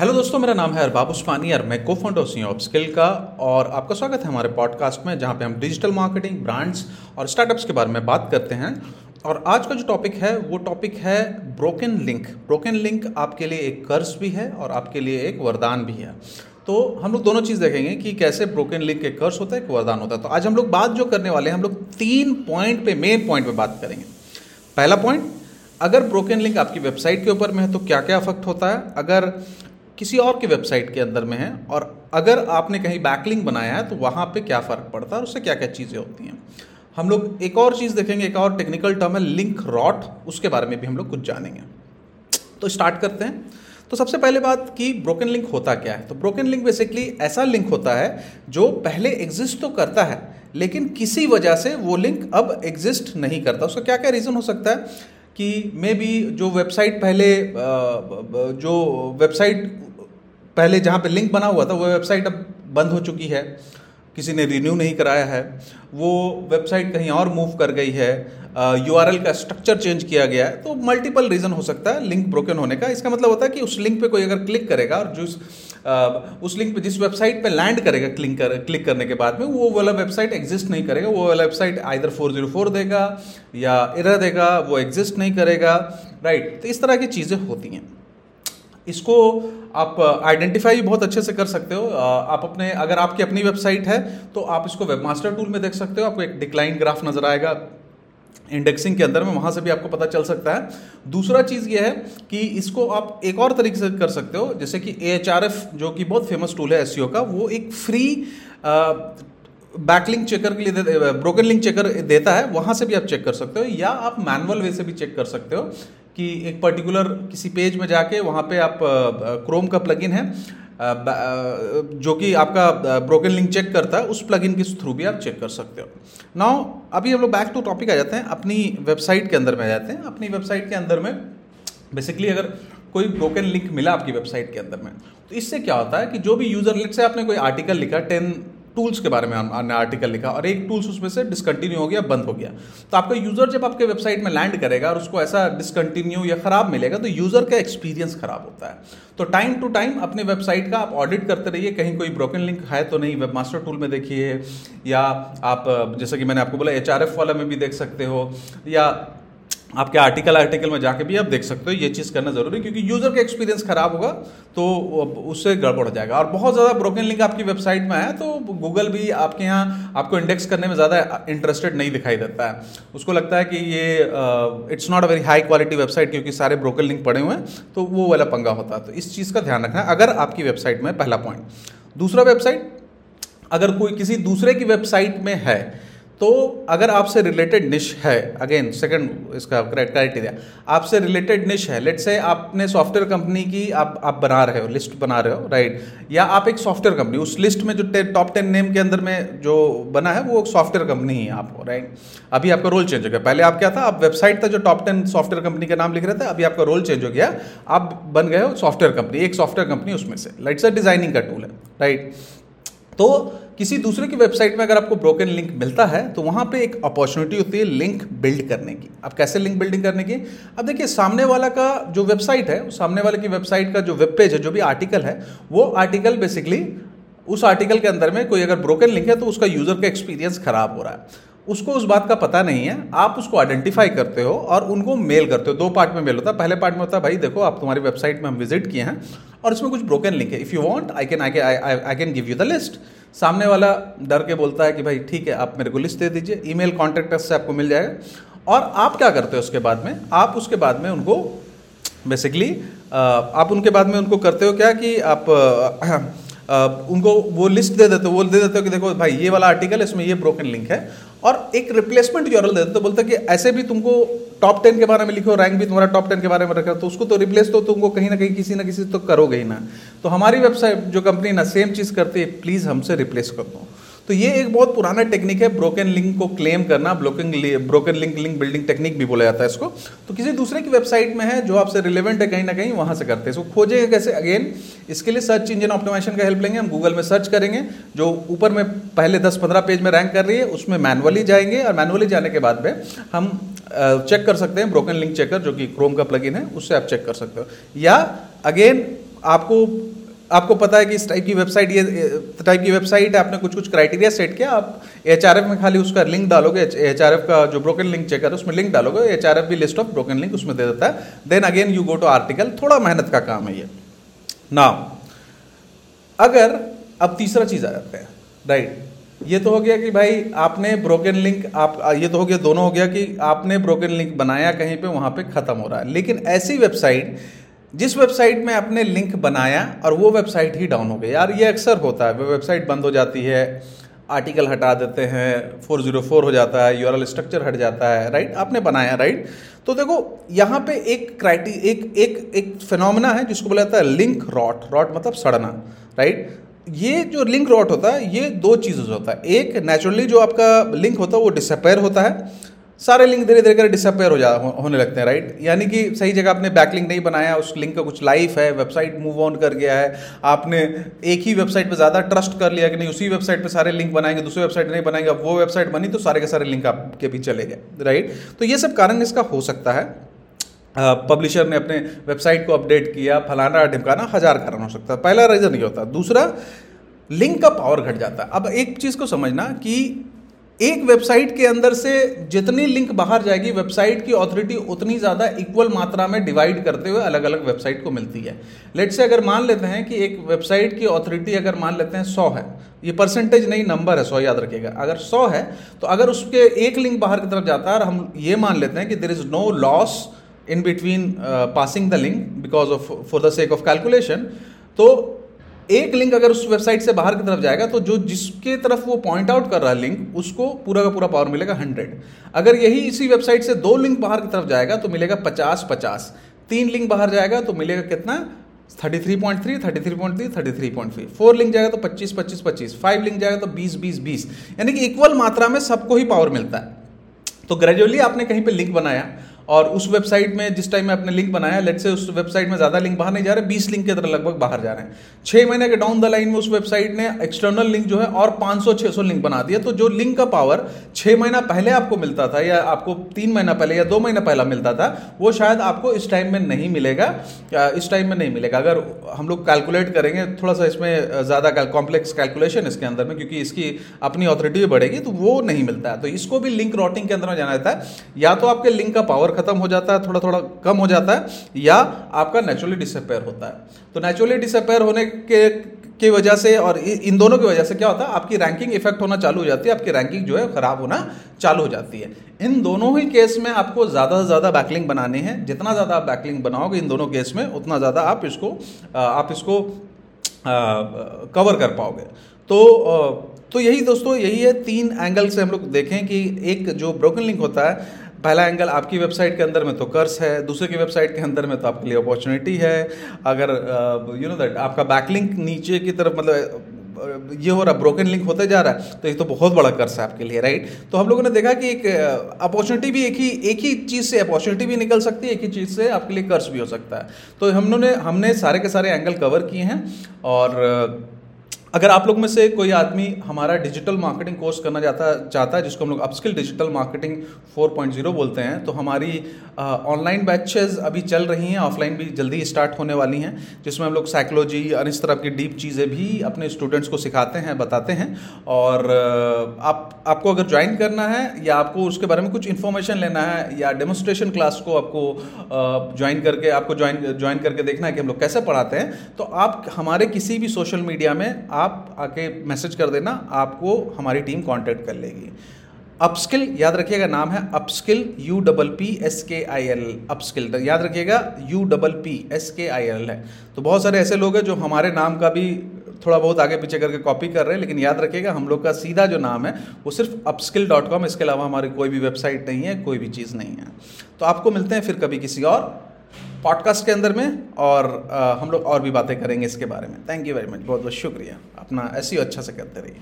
Hello दोस्तों, मेरा नाम है अरबाब उस्मानी और मैं को फाउंडर सी ऑफ़ स्किल का और आपका स्वागत है हमारे पॉडकास्ट में, जहाँ पे हम डिजिटल मार्केटिंग ब्रांड्स और स्टार्टअप्स के बारे में बात करते हैं। और आज का जो टॉपिक है, वो टॉपिक है ब्रोकन लिंक ब्रोकन लिंक आपके लिए एक कर्ज भी है और आपके लिए एक वरदान भी है। तो हम लोग दोनों चीज़ देखेंगे कि कैसे ब्रोकन लिंक एक कर्ज होता है, एक वरदान होता है। तो आज हम लोग बात जो करने वाले हैं, हम लोग तीन पॉइंट पे मेन पॉइंट पे बात करेंगे। पहला पॉइंट अगर ब्रोकन लिंक आपकी वेबसाइट के ऊपर में है तो क्या क्या अफेक्ट होता है? अगर किसी और की वेबसाइट के अंदर में है और अगर आपने कहीं बैकलिंक बनाया है तो वहाँ पे क्या फ़र्क पड़ता है और उससे क्या क्या चीज़ें होती हैं। हम लोग एक और चीज़ देखेंगे, एक और टेक्निकल टर्म है लिंक रॉट उसके बारे में भी हम लोग कुछ जानेंगे। तो स्टार्ट करते हैं। तो सबसे पहले बात कि ब्रोकन लिंक होता क्या है? तो ब्रोकन लिंक बेसिकली ऐसा लिंक होता है, जो पहले एग्जिस्ट तो करता है, लेकिन किसी वजह से वो लिंक अब एग्जिस्ट नहीं करता। उसका क्या क्या रीज़न हो सकता है? कि मे बी जो वेबसाइट पहले जो वेबसाइट पहले जहाँ पे लिंक बना हुआ था वो वेबसाइट अब बंद हो चुकी है किसी ने रिन्यू नहीं कराया है वो वेबसाइट कहीं और मूव कर गई है यू uh, का स्ट्रक्चर चेंज किया गया है तो मल्टीपल रीज़न हो सकता है लिंक ब्रोकन होने का। इसका मतलब होता है कि उस लिंक पे कोई अगर क्लिक करेगा और जिस उस लिंक पे जिस वेबसाइट पे लैंड करेगा क्लिक कर क्लिक करने के बाद में वो वाला वेबसाइट एग्जिस्ट नहीं करेगा। वो वाला website either four zero four देगा या इरर देगा वो एग्जिस्ट नहीं करेगा राइट तो इस तरह की चीज़ें होती हैं। इसको आप आइडेंटिफाई बहुत अच्छे से कर सकते हो। आप अपने, अगर आपकी अपनी वेबसाइट है तो आप इसको वेबमास्टर टूल में देख सकते हो। आपको एक डिक्लाइन ग्राफ नज़र आएगा। इंडेक्सिंग के अंदर में वहाँ से भी आपको पता चल सकता है। दूसरा चीज़ ये है कि इसको आप एक और तरीके से कर सकते हो, जैसे कि एएचआरएफ जो कि बहुत फ़ेमस टूल है एस e का, वो एक फ्री बैकलिंक चेकर के लिए ब्रोकन लिंक चेकर देता है। वहाँ से भी आप चेक कर सकते हो, या आप मैनुअल वे से भी चेक कर सकते हो। कि एक पर्टिकुलर किसी पेज में जाके वहाँ पे आप क्रोम का प्लगइन है जो कि आपका ब्रोकन लिंक चेक करता है, उस प्लगइन के थ्रू भी आप चेक कर सकते हो। नाउ अभी हम लोग बैक टू टॉपिक आ जाते हैं, अपनी वेबसाइट के अंदर में आ जाते हैं। अपनी वेबसाइट के अंदर में बेसिकली अगर कोई ब्रोकन लिंक मिला आपकी वेबसाइट के अंदर में तो इससे क्या होता है कि जो भी यूज़र लिख से आपने कोई आर्टिकल लिखा टेन टूल्स के बारे में आर्टिकल लिखा और एक टूल्स उसमें से डिसकंटिन्यू हो गया, बंद हो गया। तो आपका यूज़र जब आपके वेबसाइट में लैंड करेगा और उसको ऐसा डिसकंटिन्यू या ख़राब मिलेगा तो यूज़र का एक्सपीरियंस ख़राब होता है। तो टाइम टू टाइम अपने वेबसाइट का आप ऑडिट करते रहिए, कहीं कोई ब्रोकन लिंक है तो नहीं वेब मास्टर टूल में देखिए, या आप, जैसे कि मैंने आपको बोला एच वाला में भी देख सकते हो, या आपके आर्टिकल आर्टिकल में जाके भी आप देख सकते हो, ये चीज़ करना ज़रूरी है, क्योंकि यूज़र का एक्सपीरियंस खराब होगा तो उससे गड़बड़ हो जाएगा। और बहुत ज़्यादा ब्रोकन लिंक आपकी वेबसाइट में है तो गूगल भी आपके यहाँ, आपको इंडेक्स करने में ज़्यादा इंटरेस्टेड नहीं दिखाई देता है। उसको लगता है कि ये it's not a very high quality website क्योंकि सारे ब्रोकन लिंक पड़े हुए हैं तो वो वाला पंगा होता है। तो इस चीज़ का ध्यान रखना है अगर आपकी वेबसाइट में पहला पॉइंट दूसरा वेबसाइट अगर कोई किसी दूसरे की वेबसाइट में है तो अगर आपसे रिलेटेड निश है अगेन सेकंड इसका क्राइटेरिया आपसे रिलेटेड निश है लेट से आपने सॉफ्टवेयर कंपनी की आप आप बना रहे हो लिस्ट बना रहे हो राइट या आप एक सॉफ्टवेयर कंपनी उस लिस्ट में जो टॉप टेन नेम के अंदर में जो बना है, वो सॉफ्टवेयर कंपनी ही आपको राइट अभी आपका रोल चेंज हो गया। पहले आप क्या था? आप वेबसाइट था जो टॉप टेन सॉफ्टवेयर कंपनी का नाम लिख रहे थे, अभी आपका रोल चेंज हो गया। आप बन गए हो सॉफ्टवेयर कंपनी एक सॉफ्टवेयर कंपनी उसमें से। लाइट से डिज़ाइनिंग का टूल है राइट तो किसी दूसरे की वेबसाइट में अगर आपको ब्रोकन लिंक मिलता है तो वहाँ पे एक अपॉर्चुनिटी होती है लिंक बिल्ड करने की। अब कैसे लिंक बिल्डिंग करने की? अब देखिए, सामने वाला का जो वेबसाइट है, सामने वाले की वेबसाइट का जो वेब पेज है, जो भी आर्टिकल है, वो आर्टिकल बेसिकली उस आर्टिकल के अंदर में कोई अगर ब्रोकन लिंक है तो उसका यूज़र का एक्सपीरियंस खराब हो रहा है। उसको उस बात का पता नहीं है। आप उसको आइडेंटिफाई करते हो और उनको मेल करते हो। दो पार्ट में मेल होता है। पहले पार्ट में होता है, भाई, देखो, आप तुम्हारी वेबसाइट में हम विज़िट किए हैं और इसमें कुछ ब्रोकन लिंक है। If you want I can I can give you the list सामने वाला डर के बोलता है कि भाई, ठीक है, आप मेरे को लिस्ट दे दीजिए, ईमेल कॉन्टेक्ट से आपको मिल जाएगा। और आप क्या करते हो उसके बाद में? आप उसके बाद में उनको बेसिकली आप उनके बाद में उनको करते हो क्या कि आप उनको वो लिस्ट दे देते हो, वो दे देते हो कि देखो भाई, ये वाला आर्टिकल इसमें ये ब्रोकन लिंक है। और एक रिप्लेसमेंट यूआरएल देते तो बोलते कि ऐसे भी तुमको टॉप टेन के बारे में लिखो रैंक भी तुम्हारा टॉप टेन के बारे में रखा तो उसको तो रिप्लेस तो तुमको कहीं ना कहीं किसी ना किसी तो करोगे ही ना। तो हमारी वेबसाइट जो कंपनी ना सेम चीज़ करती है प्लीज़ हमसे रिप्लेस कर दो। तो ये एक बहुत पुराना टेक्निक है ब्रोकन लिंक को क्लेम करना broken broken link link building technique भी बोला जाता है इसको। तो किसी दूसरे की वेबसाइट में है जो आपसे रिलेवेंट है, कहीं ना कहीं वहाँ से करते हैं। इसको खोजेंगे कैसे? अगेन इसके लिए सर्च इंजन ऑप्टिमाइजेशन का हेल्प लेंगे। हम गूगल में सर्च करेंगे, जो ऊपर में पहले दस पंद्रह पेज में रैंक कर रही है, उसमें मैनुअली जाएँगे और मैनुअली जाने के बाद में हम चेक कर सकते हैं ब्रोकन लिंक चेकर जो कि क्रोम का प्लगइन है, उससे आप चेक कर सकते हो। या अगेन आपको आपको पता है कि इस टाइप की वेबसाइट ये टाइप की वेबसाइट है आपने कुछ कुछ क्राइटेरिया सेट किया, आप एचआरएफ में खाली उसका लिंक डालोगे एचआरएफ का जो ब्रोकन लिंक चेक है उसमें लिंक डालोगे एचआरएफ भी लिस्ट ऑफ़ ब्रोकन लिंक उसमें दे देता है। Then again you go to article थोड़ा मेहनत का काम है ये। ना अगर, अब तीसरा चीज़ आ जाते हैं राइट ये तो हो गया कि भाई आपने ब्रोकन लिंक आप, ये तो हो गया, दोनों हो गया कि आपने ब्रोकन लिंक बनाया कहीं पे, वहाँ पे खत्म हो रहा है। लेकिन ऐसी वेबसाइट जिस वेबसाइट में आपने लिंक बनाया और वो वेबसाइट ही डाउन हो गई। यार, ये अक्सर होता है, वेबसाइट बंद हो जाती है, आर्टिकल हटा देते हैं 404 हो जाता है यूआरएल स्ट्रक्चर हट जाता है राइट आपने बनाया राइट तो देखो, यहाँ पे एक क्राइटी एक एक एक फिनोमिना है जिसको बोला जाता है लिंक रॉट रॉट मतलब सड़ना राइट ये जो लिंक रॉट होता है, ये दो चीज़ों होता है। एक नेचुरली जो आपका लिंक होता है, वो डिसअपेयर होता है। सारे लिंक धीरे धीरे कर डिसअपेयर हो जा हो, होने लगते हैं राइट यानी कि सही जगह आपने बैकलिंक नहीं बनाया उस लिंक का कुछ लाइफ है वेबसाइट मूव ऑन कर गया है आपने एक ही वेबसाइट पे ज़्यादा ट्रस्ट कर लिया कि नहीं उसी वेबसाइट पे सारे लिंक बनाएँगे दूसरी वेबसाइट नहीं बनाएँगे अब वो वेबसाइट बनी तो सारे के सारे लिंक आपके भी चले गए राइट तो ये सब कारण इसका हो सकता है। पब्लिशर ने अपने वेबसाइट को अपडेट किया फलाना ढिमकाना हज़ार कारण हो सकता है। पहला रीज़न ये होता दूसरा लिंक का पावर घट जाता है। अब एक चीज़ को समझना कि एक वेबसाइट के अंदर से जितनी लिंक बाहर जाएगी, वेबसाइट की ऑथोरिटी उतनी ज़्यादा इक्वल मात्रा में डिवाइड करते हुए अलग अलग वेबसाइट को मिलती है। लेट से अगर मान लेते हैं कि एक वेबसाइट की ऑथोरिटी अगर मान लेते हैं सौ है, ये परसेंटेज नहीं नंबर है, सौ याद रखिएगा। अगर सौ है तो अगर उसके एक लिंक बाहर की तरफ़ जाता है और हम ये मान लेते हैं कि there is no loss in between passing the link because of for the sake of calculation तो एक लिंक अगर उस वेबसाइट से बाहर की तरफ़ जाएगा तो जो जिसके तरफ़ वो पॉइंट आउट कर रहा है लिंक उसको पूरा का पूरा पावर मिलेगा हंड्रेड अगर यही इसी वेबसाइट से दो लिंक बाहर की तरफ़ जाएगा तो मिलेगा पचास पचास. तीन लिंक बाहर जाएगा तो मिलेगा कितना? Thirty three point three thirty three point three thirty three point three four link जाएगा तो पच्चीस पच्चीस पच्चीस. फाइव लिंक जाएगा तो बीस बीस बीस. यानी कि इक्वल मात्रा में सबको ही पावर मिलता है. तो ग्रेजुअली आपने कहीं पे लिंक बनाया और उस वेबसाइट में जिस टाइम में आपने लिंक बनाया लेट से उस वेबसाइट में ज़्यादा लिंक बाहर नहीं जा रहे, बीस लिंक के तरह लगभग बाहर जा रहे हैं। छः महीने के डाउन द लाइन में उस वेबसाइट ने एक्सटर्नल लिंक जो है और 500 600 लिंक बना दिया। तो जो लिंक का पावर छः महीना पहले आपको मिलता था या आपको तीन महीना पहले या दो महीना पहला मिलता था, वो शायद आपको इस टाइम में नहीं मिलेगा इस टाइम में नहीं मिलेगा। अगर हम लोग कैलकुलेट करेंगे, थोड़ा सा इसमें ज़्यादा कॉम्प्लेक्स कैलकुलेशन इसके अंदर में, क्योंकि इसकी अपनी ऑथोरिटी भी बढ़ेगी तो वो नहीं मिलता है। तो इसको भी लिंक रॉटिंग के अंदर में जाना जाता है। या तो आपके लिंक का पावर खत्म हो जाता है थोड़ा थोड़ा कम हो जाता है, या आपका नेचुरली डिसअपेयर होता है। तो नेचुरली डिसअपेयर होने के, की वजह से और इन दोनों की वजह से क्या होता है, आपकी रैंकिंग इफ़ेक्ट होना चालू हो जाती है, आपकी रैंकिंग जो है खराब होना चालू हो जाती है। इन दोनों ही केस में आपको ज़्यादा से ज़्यादा बैकलिंग बनाने हैं। जितना ज़्यादा आप बैकलिंग बनाओगे इन दोनों केस में, उतना ज़्यादा आप इसको आप इसको कवर कर पाओगे। तो तो यही दोस्तों, यही है तीन एंगल से हम लोग देखें कि एक जो ब्रोकन लिंक होता है पहला एंगल आपकी वेबसाइट के अंदर में तो कर्स है, दूसरे की वेबसाइट के अंदर में तो आपके लिए अपॉर्चुनिटी है। अगर यू नो दैट आपका बैकलिंक नीचे की तरफ़ मतलब ये हो रहा ब्रोकन लिंक होते जा रहा है तो ये तो बहुत बड़ा कर्स है आपके लिए राइट तो हम लोगों ने देखा कि एक अपॉर्चुनिटी भी एक ही एक ही चीज़ से अपॉर्चुनिटी भी निकल सकती है, एक ही चीज़ से आपके लिए कर्स भी हो सकता है। तो हम लोगों ने हमने सारे के सारे एंगल कवर किए हैं और अगर आप लोग में से कोई आदमी हमारा डिजिटल मार्केटिंग कोर्स करना चाहता चाहता है, जिसको हम लोग अपस्किल डिजिटल मार्केटिंग 4.0 बोलते हैं तो हमारी ऑनलाइन बैचेज अभी चल रही हैं ऑफलाइन भी जल्दी स्टार्ट होने वाली हैं, जिसमें हम लोग साइकोलॉजी और इस तरह की डीप चीज़ें भी अपने स्टूडेंट्स को सिखाते हैं, बताते हैं। और आप, आपको अगर ज्वाइन करना है, या आपको उसके बारे में कुछ इन्फॉर्मेशन लेना है, या डेमोस्ट्रेशन क्लास को आपको ज्वाइन करके, आपको ज्वाइन ज्वाइन करके देखना है कि हम लोग कैसे पढ़ाते हैं तो आप हमारे किसी भी सोशल मीडिया में आप आके मैसेज कर देना, आपको हमारी टीम कांटेक्ट कर लेगी। अपस्किल याद रखिएगा, नाम है upskill U double P S K I L upskill याद रखिएगा you double P S K I L है। तो बहुत सारे ऐसे लोग हैं जो हमारे नाम का भी थोड़ा बहुत आगे पीछे करके कॉपी कर रहे हैं, लेकिन याद रखिएगा, हम लोग का सीधा जो नाम है, वो सिर्फ़ अपस्किल डॉट कॉम इसके अलावा हमारी कोई भी वेबसाइट नहीं है, कोई भी चीज़ नहीं है। तो आपको मिलते हैं फिर कभी किसी और पॉडकास्ट के अंदर में और हम लोग और भी बातें करेंगे इसके बारे में। थैंक यू वेरी मच बहुत बहुत शुक्रिया। अपना ऐसे ही अच्छा से करते रहिए।